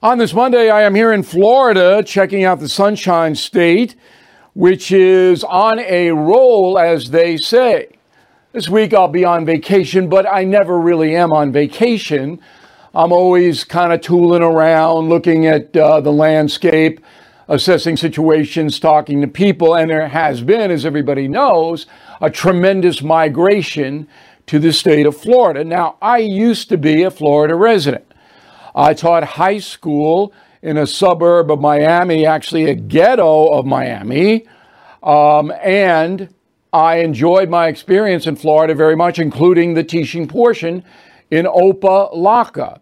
On this Monday, I am here in Florida checking out the Sunshine State, which is on a roll, as they say. This week I'll be on vacation, but I never really am on vacation. I'm always kind of tooling around, looking at uh, the landscape, assessing situations, talking to people, and there has been, as everybody knows, a tremendous migration to the state of Florida. Now, I used to be a Florida resident. I taught high school in a suburb of Miami, actually a ghetto of Miami. Um, and I enjoyed my experience in Florida very much, including the teaching portion in Opa-locka.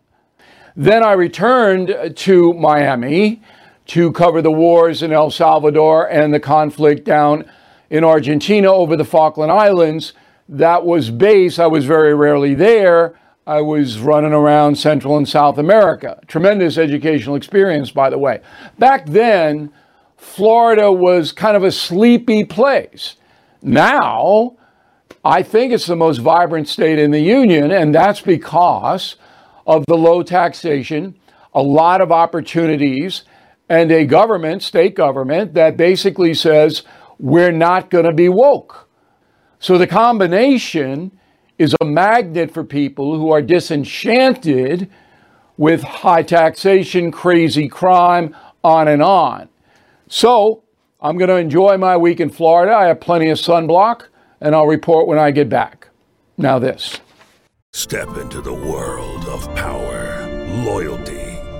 Then I returned to Miami to cover the wars in El Salvador and the conflict down in Argentina over the Falkland Islands. That was base. I was very rarely there. I was running around Central and South America. Tremendous educational experience, by the way. Back then, Florida was kind of a sleepy place. Now, I think it's the most vibrant state in the union, and that's because of the low taxation, a lot of opportunities, and a government, state government, that basically says, we're not going to be woke. So the combination is a magnet for people who are disenchanted with high taxation, crazy crime, on and on. So I'm going to enjoy my week in Florida. I have plenty of sunblock, and I'll report when I get back. Now, this. Step into the world of power, loyalty,